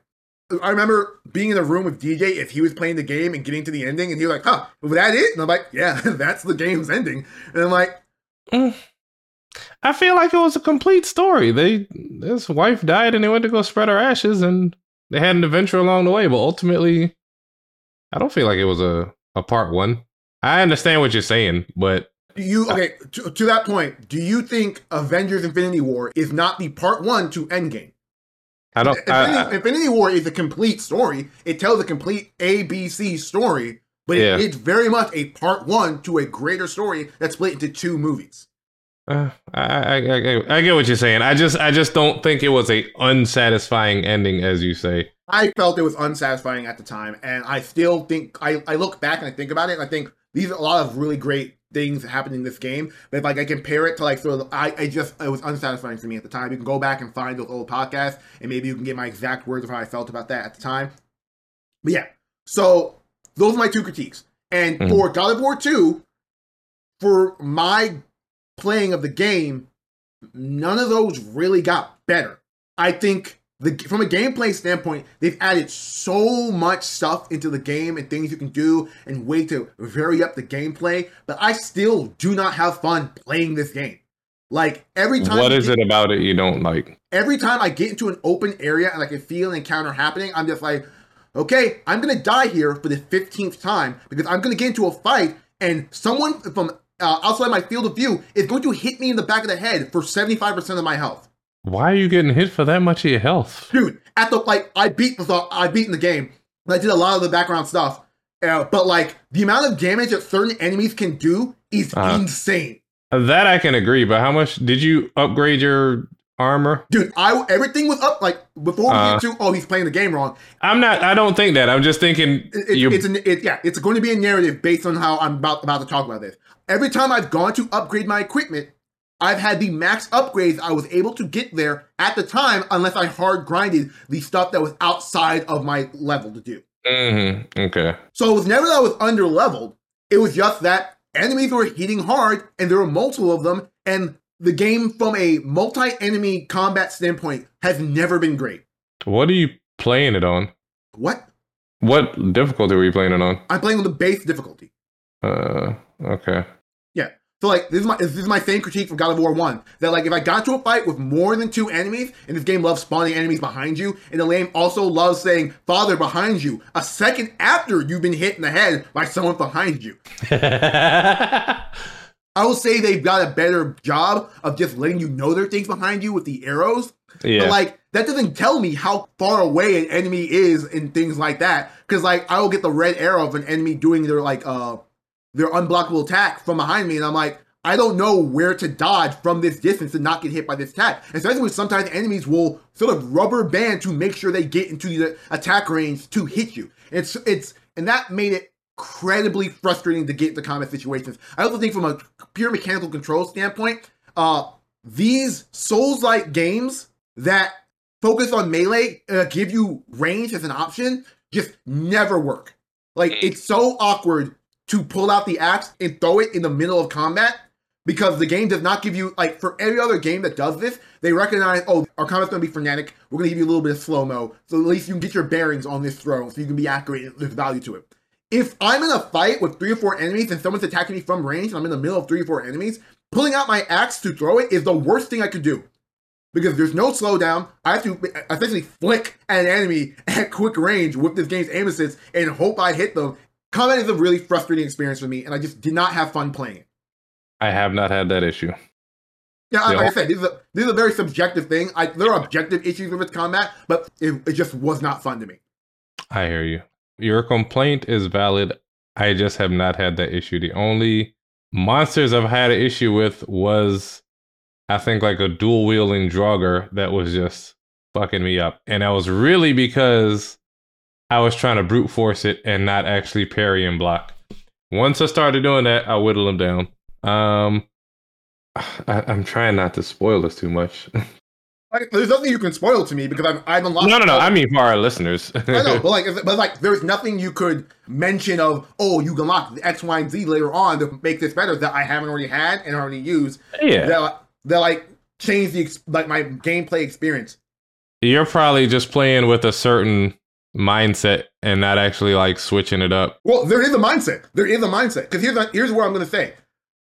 S1: I remember being in a room with DJ if he was playing the game and getting to the ending, and he was like, "Huh, was that it?" And I'm like, "Yeah, [LAUGHS] that's the game's ending." And I'm like,
S2: mm. "I feel like it was a complete story. They his wife died, and they went to go spread her ashes, and they had an adventure along the way. But ultimately, I don't feel like it was a, a part one. I understand what you're saying, but
S1: do you okay to, to, that point? Do you think Avengers: Infinity War is not the part one to Endgame?
S2: I don't.
S1: Infinity, I, Infinity War is a complete story. It tells a complete ABC story, but yeah. it, it's very much a part one to a greater story that's split into two movies.
S2: Uh, I, I, I, I get what you're saying. I just I just don't think it was a unsatisfying ending, as you say.
S1: I felt it was unsatisfying at the time, and I still think I, I look back and I think about it, and I think these are a lot of really great things happened in this game. But if like I compare it to like sort of I, I just it was unsatisfying for me at the time. You can go back and find those old podcasts, and maybe you can get my exact words of how I felt about that at the time. But yeah, so those are my two critiques. And mm. for God of War 2, for my playing of the game, none of those really got better. I think the, from a gameplay standpoint, they've added so much stuff into the game and things you can do and way to vary up the gameplay, but I still do not have fun playing this game. Like every time
S2: What is get, it about it you don't like?
S1: Every time I get into an open area and I can feel an encounter happening, I'm just like, okay, I'm gonna die here for the 15th time because I'm gonna get into a fight and someone from uh, outside my field of view is going to hit me in the back of the head for 75% of my health.
S2: Why are you getting hit for that much of your health,
S1: dude? At the like, I beat the I beat in the game. I did a lot of the background stuff, uh, but like the amount of damage that certain enemies can do is uh, insane.
S2: That I can agree, but how much did you upgrade your armor.
S1: Dude, I everything was up like before we
S2: Uh.
S1: get to oh he's playing the game wrong.
S2: I'm not. I don't think that. I'm just thinking.
S1: It, it's an, it, yeah, it's going to be a narrative based on how I'm about about to talk about this. Every time I've gone to upgrade my equipment, I've had the max upgrades I was able to get there at the time, unless I hard grinded the stuff that was outside of my level to do.
S2: Mm-hmm. Okay.
S1: So it was never that I was under leveled. It was just that enemies were hitting hard, and there were multiple of them, and the game from a multi-enemy combat standpoint has never been great.
S2: What are you playing it on?
S1: What?
S2: What difficulty were you playing it on?
S1: I'm playing on the base difficulty.
S2: Uh. Okay.
S1: So like this is my this is my same critique from God of War One that like if I got to a fight with more than two enemies and this game loves spawning enemies behind you and the game also loves saying father behind you a second after you've been hit in the head by someone behind you. [LAUGHS] I will say they've got a better job of just letting you know there are things behind you with the arrows.
S2: yeah.
S1: But like that doesn't tell me how far away an enemy is and things like that. Cause like I will get the red arrow of an enemy doing their like uh their unblockable attack from behind me, and I'm like, I don't know where to dodge from this distance to not get hit by this attack. Especially when sometimes enemies will sort of rubber band to make sure they get into the attack range to hit you. It's it's and that made it incredibly frustrating to get into combat situations. I also think from a pure mechanical control standpoint, uh these Souls-like games that focus on melee, uh, give you range as an option, just never work. Like it's so awkward to pull out the axe and throw it in the middle of combat because the game does not give you like for every other game that does this, they recognize oh our combat's gonna be frenetic. We're gonna give you a little bit of slow mo, so at least you can get your bearings on this throw, so you can be accurate. and There's value to it. If I'm in a fight with three or four enemies and someone's attacking me from range, and I'm in the middle of three or four enemies, pulling out my axe to throw it is the worst thing I could do because there's no slowdown. I have to essentially flick at an enemy [LAUGHS] at quick range with this game's aim assist and hope I hit them. Combat is a really frustrating experience for me, and I just did not have fun playing it.
S2: I have not had that issue.
S1: Yeah, like. I said, this is, a, this is a very subjective thing. I, there are objective issues with its combat, but it, it just was not fun to me.
S2: I hear you. Your complaint is valid. I just have not had that issue. The only monsters I've had an issue with was, I think, like a dual wielding Draugr that was just fucking me up. And that was really because I was trying to brute force it and not actually parry and block. Once I started doing that, I whittled him down. Um, [SIGHS] I, I'm trying not to spoil this too much. [LAUGHS]
S1: Like, there's nothing you can spoil to me because I've, I've unlocked.
S2: no, no, no. I mean for our listeners.
S1: I know, but [LAUGHS] like, but like, there's nothing you could mention of. Oh, you can unlock the X, Y, and Z later on to make this better that I haven't already had and already used.
S2: yeah.
S1: That that like change the like my gameplay experience.
S2: You're probably just playing with a certain mindset and not actually like switching it up.
S1: Well, there is a mindset. There is a mindset because here's here's what I'm going to say.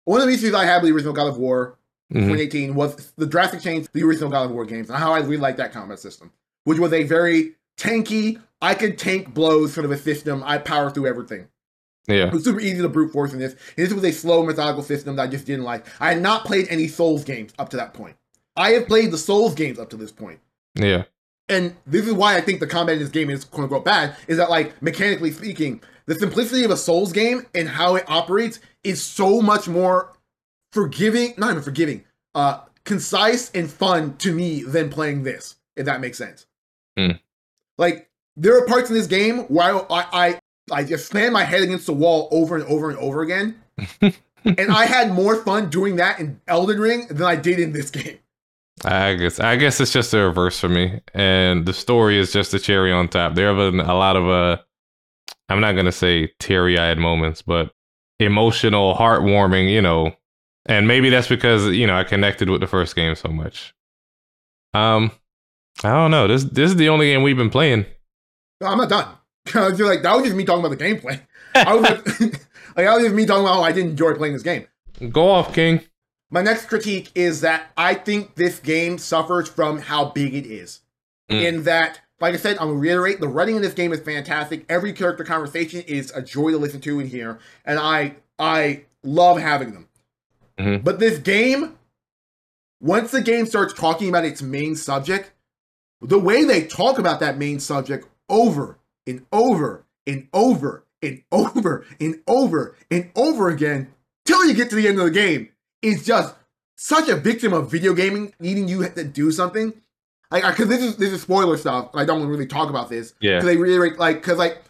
S1: One of the issues I had with the original God of War
S2: Mhm.
S1: 2018 was the drastic change to the original God of War games and how I really like that combat system, which was a very tanky. I could tank blows sort of a system. I power through everything.
S2: Yeah.
S1: It was super easy to brute force in this. And this was a slow, methodical system that I just didn't like. I had not played any Souls games up to that point. I have played the Souls games up to this point.
S2: Yeah.
S1: And this is why I think the combat in this game is quote unquote bad, is that like mechanically speaking, the simplicity of a Souls game and how it operates is so much more forgiving, not even forgiving, uh, concise and fun to me than playing this, if that makes sense.
S2: Hmm.
S1: Like, there are parts in this game where I, I, I, I just slam my head against the wall over and over and over again. [LAUGHS] and I had more fun doing that in Elden Ring than I did in this game.
S2: I guess I guess it's just the reverse for me. And the story is just the cherry on top. There have been a lot of uh I'm not gonna say teary eyed moments, but emotional, heartwarming, you know. And maybe that's because, you know, I connected with the first game so much. Um I don't know. This this is the only game we've been playing.
S1: No, I'm not done. [LAUGHS] You're like that was just me talking about the gameplay. I was [LAUGHS] just, [LAUGHS] like that was just me talking about how I didn't enjoy playing this game.
S2: Go off, King.
S1: My next critique is that I think this game suffers from how big it is.
S2: Mm.
S1: In that, like I said, I'm gonna reiterate, the writing in this game is fantastic. Every character conversation is a joy to listen to and hear, and I I love having them.
S2: Mhm.
S1: But this game, once the game starts talking about its main subject, the way they talk about that main subject over and over and over and over and over and over again till you get to the end of the game is just such a victim of video gaming needing you to do something. Like, because this is this is spoiler stuff. and I don't want to really talk about this.
S2: Yeah.
S1: Because they reiterate, like, because like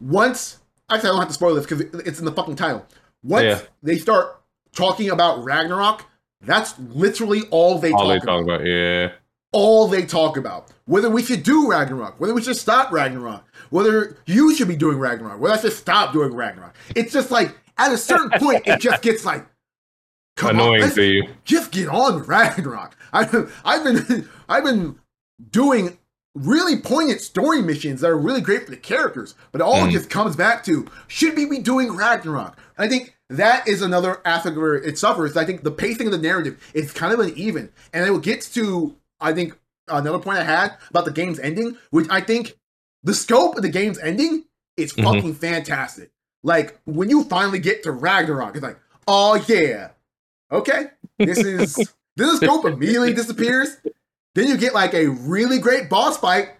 S1: once actually I don't have to spoil this because it's in the fucking title. Once
S2: Yeah.
S1: they start talking about Ragnarok, that's literally all they
S2: All
S1: talk
S2: they
S1: about.
S2: talk about, yeah.
S1: All they talk about. Whether we should do Ragnarok, whether we should stop Ragnarok, whether you should be doing Ragnarok, whether I should stop doing Ragnarok. It's just like at a certain point, it just gets like come
S2: Annoying
S1: let's
S2: to you.
S1: just get on with Ragnarok. [LAUGHS] I've I've been [LAUGHS] I've been doing really poignant story missions that are really great for the characters, but it all
S2: Mm.
S1: just comes back to should we be doing Ragnarok? I think that is another aspect where it suffers. I think the pacing of the narrative is kind of uneven, and it gets to I think another point I had about the game's ending, which I think the scope of the game's ending is
S2: Mhm.
S1: fucking fantastic. Like when you finally get to Ragnarok, it's like, oh yeah, okay, this is this the scope immediately disappears. Then you get like a really great boss fight,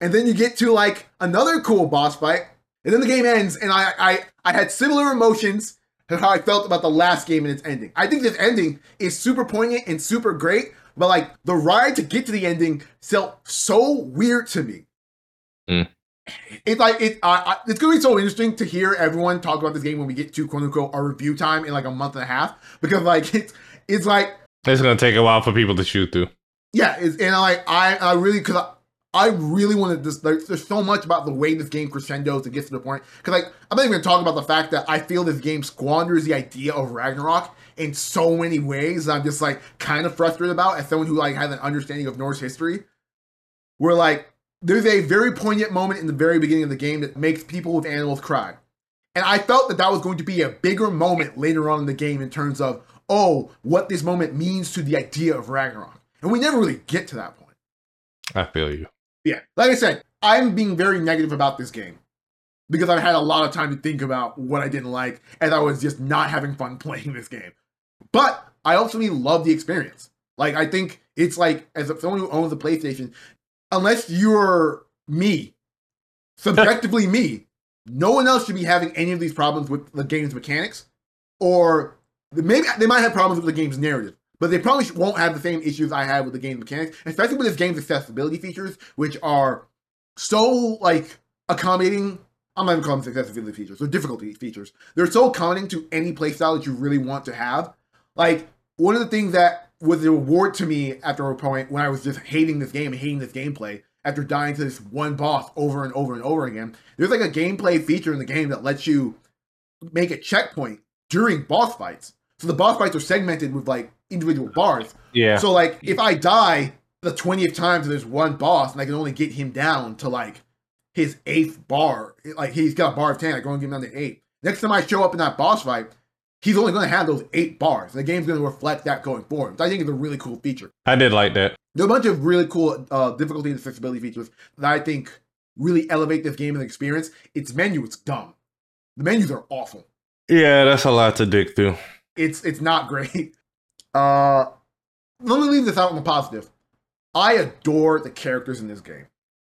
S1: and then you get to like another cool boss fight, and then the game ends. And I I, I had similar emotions to how I felt about the last game and its ending. I think this ending is super poignant and super great, but like the ride to get to the ending felt so weird to me.
S2: Mm.
S1: It's like it. I I, it's gonna be so interesting to hear everyone talk about this game when we get to quote unquote our review time in like a month and a half because like [LAUGHS] it's it's like
S2: It's gonna take a while for people to shoot through.
S1: yeah, it's, and I I I really because I, I really wanted this. There's, there's so much about the way this game crescendos to get to the point. Because like I'm not even gonna talk about the fact that I feel this game squanders the idea of Ragnarok in so many ways. that I'm just like kind of frustrated about as someone who like has an understanding of Norse history. Where like there's a very poignant moment in the very beginning of the game that makes people with animals cry. And I felt that that was going to be a bigger moment later on in the game in terms of, oh, what this moment means to the idea of Ragnarok. And we never really get to that point.
S2: I feel you.
S1: Yeah. Like I said, I'm being very negative about this game because I've had a lot of time to think about what I didn't like and I was just not having fun [LAUGHS] playing this game. But I ultimately love the experience. Like, I think it's like, as someone who owns a PlayStation, unless you're me, subjectively me, no one else should be having any of these problems with the game's mechanics, or maybe they might have problems with the game's narrative, but they probably won't have the same issues I have with the game's mechanics, especially with this game's accessibility features, which are so like accommodating. I'm not even calling them accessibility features, they're difficulty features. They're so accommodating to any playstyle that you really want to have. Like one of the things that was a reward to me after a point when I was just hating this game and hating this gameplay after dying to this one boss over and over and over again. There's like a gameplay feature in the game that lets you make a checkpoint during boss fights. So the boss fights are segmented with like individual bars.
S2: Yeah.
S1: So like if I die the 20th time to this one boss and I can only get him down to like his eighth bar, like he's got a bar of 10, I can only get him down to eight. Next time I show up in that boss fight, he's only going to have those eight bars. The game's going to reflect that going forward. So I think it's a really cool feature.
S2: I did like that.
S1: There are a bunch of really cool uh, difficulty and accessibility features that I think really elevate this game as an experience. Its menu is dumb. The menus are awful.
S2: Yeah, that's a lot to dig through.
S1: It's it's not [LAUGHS] great. Uh, let me leave this out on the positive. I adore the characters in this game.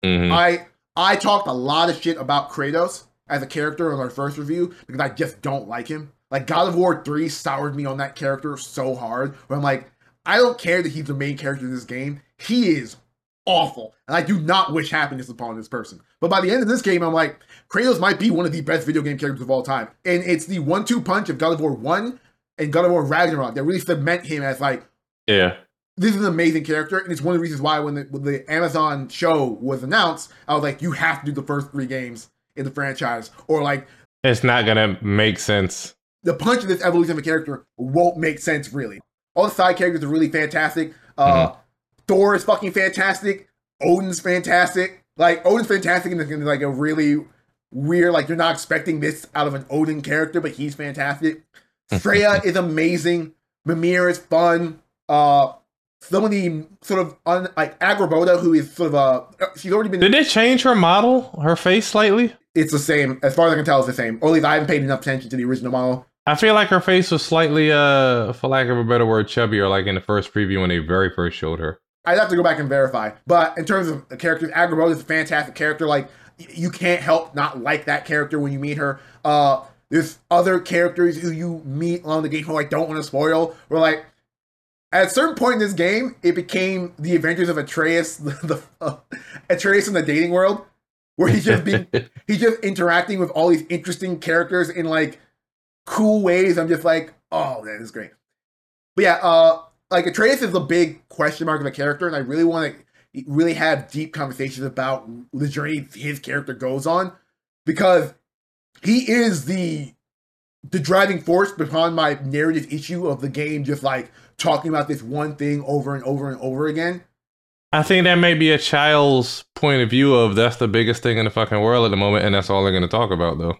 S2: hmm
S1: I I talked a lot of shit about Kratos as a character in our first review because I just don't like him. Like God of War 3 soured me on that character so hard. Where I'm like, I don't care that he's the main character in this game. He is awful. And I do not wish happiness upon this person. But by the end of this game, I'm like, Kratos might be one of the best video game characters of all time. And it's the one-two punch of God of War 1 and God of War Ragnarok that really cement him as like
S2: Yeah.
S1: this is an amazing character, and it's one of the reasons why when the, when the Amazon show was announced, I was like, you have to do the first three games in the franchise, or like
S2: It's not gonna make sense.
S1: The punch of this evolution of a character won't make sense really. All the side characters are really fantastic. Uh, Thor is fucking fantastic. Odin's fantastic. Like Odin's fantastic, and it's like a really weird, like you're not expecting this out of an Odin character, but he's fantastic. [LAUGHS] Freya is amazing. Mimir is fun. Uh, some of the sort of un, like Angrboda, who is sort of uh, she's already been.
S2: Did they change her model, her face slightly?
S1: It's the same as far as I can tell. It's the same. Or at least I haven't paid enough attention to the original model.
S2: I feel like her face was slightly, uh, for lack of a better word, chubbier, like in the first preview when they very first showed her.
S1: I'd have to go back and verify. But in terms of the characters, Angrboda is a fantastic character. Like you can't help not like that character when you meet her. Uh, there's other characters who you meet along the game who I don't want to spoil. Where like At a certain point in this game, it became the Adventures of Atreus, [LAUGHS] the, the uh, Atreus in the dating world, where he's just being [LAUGHS] he's just interacting with all these interesting characters in like cool ways. I'm just like, oh, that is great. But yeah, uh, like Atreus is a big question mark of a character, and I really want to really have deep conversations about the journey his character goes on because he is the the driving force behind my narrative issue of the game just like talking about this one thing over and over and over again
S2: I think that may be a child's point of view of that's the biggest thing in the fucking world at the moment, and that's all they're going to talk about, though.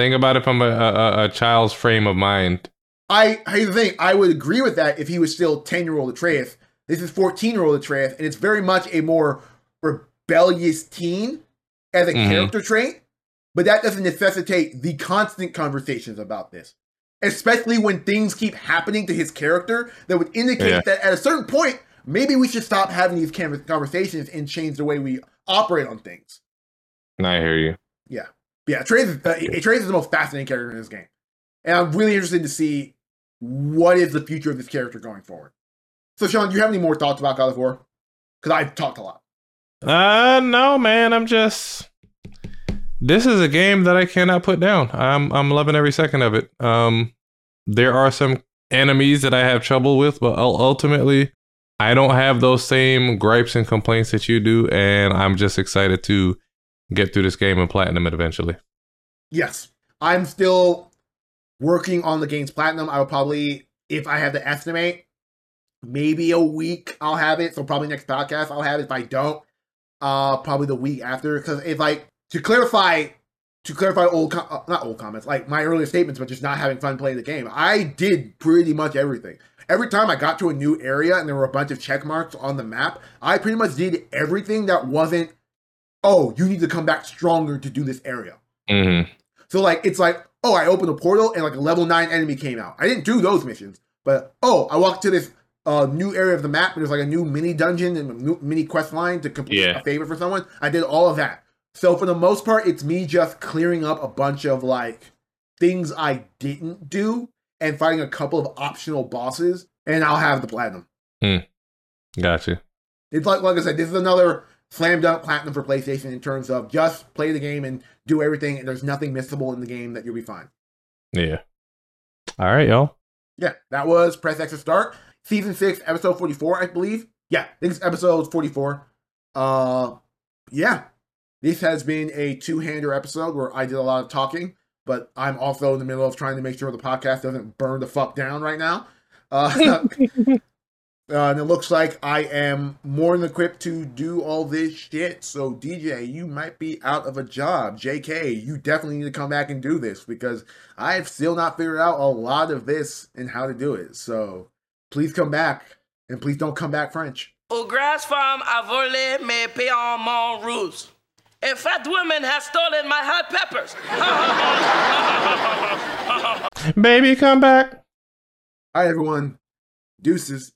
S2: Think about it from a, a, a child's frame of mind.
S1: I here's the thing. I would agree with that if he was still ten year old Atreus. This is fourteen year old Atreus, and it's very much a more rebellious teen as a
S2: Mhm.
S1: character trait. But that doesn't necessitate the constant conversations about this, especially when things keep happening to his character that would indicate
S2: Yeah.
S1: that at a certain point, maybe we should stop having these conversations and change the way we operate on things.
S2: I hear you.
S1: Yeah, Atreus, is- uh, Atreus is the most fascinating character in this game, and I'm really interested to see what is the future of this character going forward. So, Sean, do you have any more thoughts about God of War? Because I've talked a lot.
S2: Uh, no, man. I'm just. This is a game that I cannot put down. I'm I'm loving every second of it. Um, there are some enemies that I have trouble with, but ultimately, I don't have those same gripes and complaints that you do, and I'm just excited to get through this game and platinum it eventually.
S1: Yes, I'm still working on the game's platinum. I will probably, if I have to estimate, maybe a week I'll have it. So probably next podcast I'll have it. If I don't, uh, probably the week after. Because if like to clarify, to clarify old, com- uh, not old comments, like my earlier statements, but just not having fun playing the game. I did pretty much everything. Every time I got to a new area and there were a bunch of check marks on the map, I pretty much did everything that wasn't. Oh, you need to come back stronger to do this area.
S2: Mm-hmm.
S1: So like it's like, oh, I opened a portal and like a level nine enemy came out. I didn't do those missions, but oh, I walked to this uh new area of the map and there's like a new mini dungeon and a new mini quest line to complete
S2: Yeah.
S1: a favor for someone. I did all of that. So for the most part, it's me just clearing up a bunch of like things I didn't do and fighting a couple of optional bosses, and I'll have the platinum.
S2: Gotcha.
S1: It's like like I said, this is another slam dunk platinum for PlayStation in terms of just play the game and do everything, and there's nothing missable in the game that you'll be fine.
S2: Yeah. All right, y'all.
S1: Yeah, that was Press X to Start. Season 6, episode 44, I believe. Yeah, I think it's episode 44. Uh yeah. This has been a two-hander episode where I did a lot of talking, but I'm also in the middle of trying to make sure the podcast doesn't burn the fuck down right now. Uh, [LAUGHS] [LAUGHS] Uh, and it looks like I am more than equipped to do all this shit. So, DJ, you might be out of a job. JK, you definitely need to come back and do this because I've still not figured out a lot of this and how to do it. So, please come back and please don't come back French.
S4: Au grass farm a volé mes paiements rouges. A fat woman has stolen my hot peppers.
S2: Baby, come back.
S1: Hi, everyone. Deuces.